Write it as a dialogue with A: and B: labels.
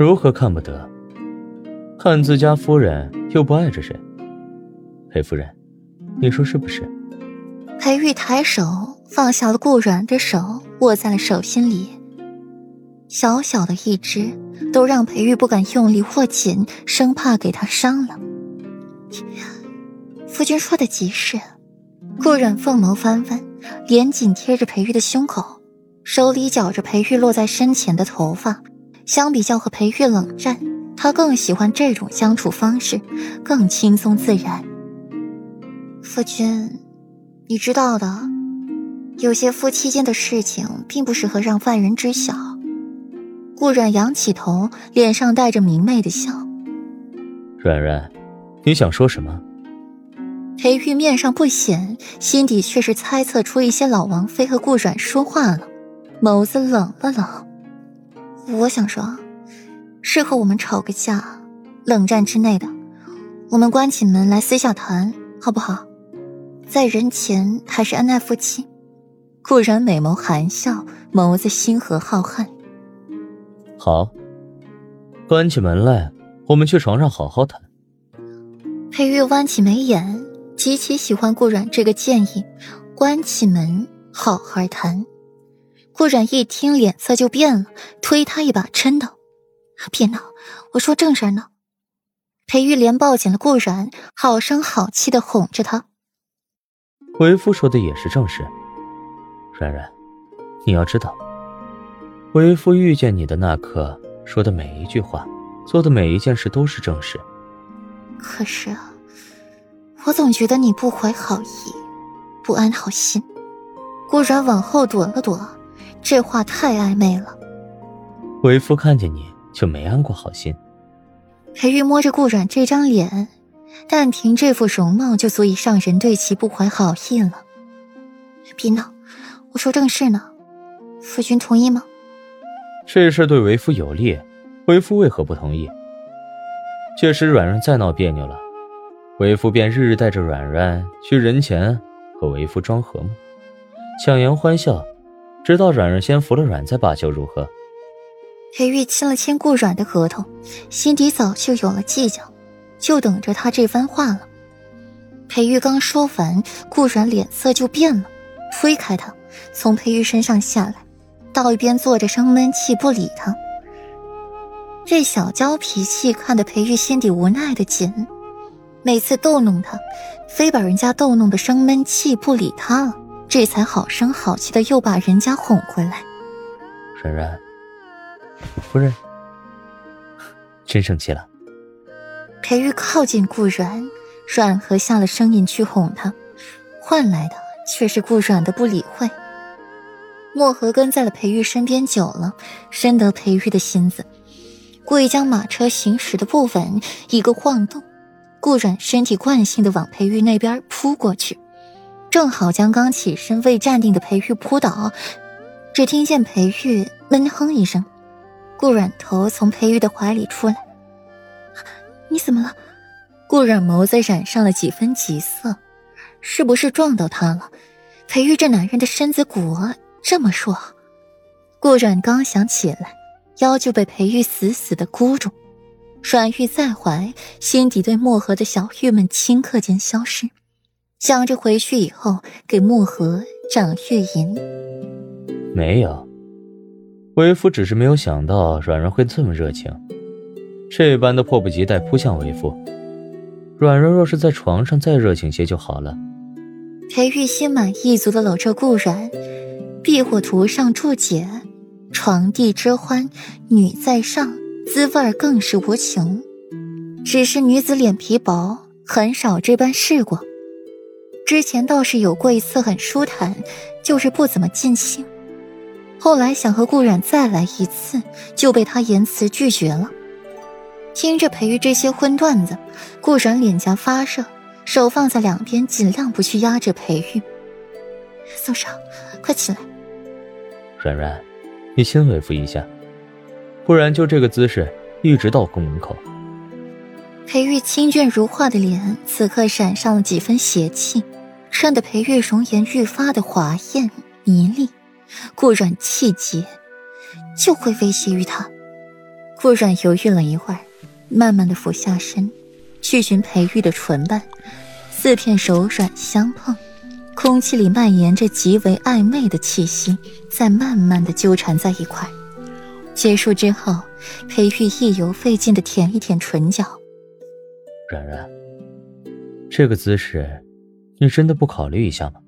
A: 如何看不得？看自家夫人又不爱着谁？裴夫人，你说是不是？
B: 裴玉抬手放下了顾软的手，握在了手心里。小小的一只，都让裴玉不敢用力握紧，生怕给他伤了。夫君说的极是。顾软凤眸翻翻，脸紧贴着裴玉的胸口，手里绞着裴玉落在身前的头发。相比较和裴玉冷战，他更喜欢这种相处方式，更轻松自然。夫君，你知道的，有些夫妻间的事情，并不适合让外人知晓。顾软仰起头，脸上带着明媚的笑。
A: 软软，你想说什么？
B: 裴玉面上不显，心底却是猜测出一些老王妃和顾软说话了，眸子冷了冷。我想说，适合我们吵个架，冷战之内的，我们关起门来私下谈，好不好？在人前还是恩爱夫妻。顾然美眸含笑，眸子星河浩瀚。
A: 好，关起门来，我们去床上好好谈。
B: 裴玉弯起眉眼，极其喜欢顾软这个建议，关起门好好谈。顾然一听，脸色就变了，推他一把，嗔道：“别闹，我说正事呢。”裴玉莲抱紧了顾然，好声好气的哄着他：“
A: 为夫说的也是正事。然然，你要知道，为夫遇见你的那刻说的每一句话，做的每一件事都是正事。
B: 可是，我总觉得你不怀好意，不安好心。”顾然往后躲了躲。这话太暧昧了，
A: 为夫看见你就没安过好心。
B: 裴玉摸着顾软这张脸，但凭这副容貌就足以让人对其不怀好意了。别闹，我说正事呢，夫君同意吗？
A: 这事对为夫有利，为夫为何不同意？届时软软再闹别扭了，为夫便日日带着软软去人前和为夫装和睦，强颜欢笑。直到软软先服了软，再罢休，如何？
B: 裴玉亲了亲顾软的额头，心底早就有了计较，就等着他这番话了。裴玉刚说完，顾软脸色就变了，推开他，从裴玉身上下来，到一边坐着生闷气，不理他。这小娇脾气看得裴玉心底无奈的紧，每次逗弄他，非把人家逗弄得生闷气，不理他了。这才好声好气的又把人家哄回来。
A: 冉冉，夫人真生气了。
B: 裴玉靠近顾软，软和下了声音去哄他，换来的却是顾软的不理会。墨荷跟在了裴玉身边久了，深得裴玉的心思，故意将马车行驶的不稳，一个晃动，顾软身体惯性的往裴玉那边扑过去。正好将刚起身未站定的裴玉扑倒，只听见裴玉闷哼一声，顾软头从裴玉的怀里出来。你怎么了？顾软眸子染上了几分急色，是不是撞到他了？裴玉这男人的身子骨这么弱。顾软刚想起来，腰就被裴玉死死的箍住。软玉在怀，心底对漠河的小郁闷顷刻间消失。想着回去以后给墨荷涨月银，
A: 没有，为夫只是没有想到软软会这么热情，这般的迫不及待扑向为夫。软软若是在床上再热情些就好了。
B: 裴玉心满意足的搂着顾软，避火图上注解：床地之欢，女在上，滋味更是无穷。只是女子脸皮薄，很少这般试过。之前倒是有过一次很舒坦，就是不怎么尽兴。后来想和顾染再来一次，就被他言辞拒绝了。听着裴玉这些荤段子，顾染脸颊发热，手放在两边，尽量不去压着裴玉。宋少，快起来！
A: 软软，你先为夫一下，不然就这个姿势一直到宫门口。
B: 裴玉清隽如画的脸，此刻闪上了几分邪气。衬得裴玉容颜愈发的华艳迷丽，顾软气急，就会威胁于他。顾阮犹豫了一会儿，慢慢的俯下身，去寻裴玉的唇瓣，四片柔软相碰，空气里蔓延着极为暧昧的气息，在慢慢的纠缠在一块。结束之后，裴玉意犹未尽的舔一舔唇角。
A: 冉冉，这个姿势，你真的不考虑一下吗？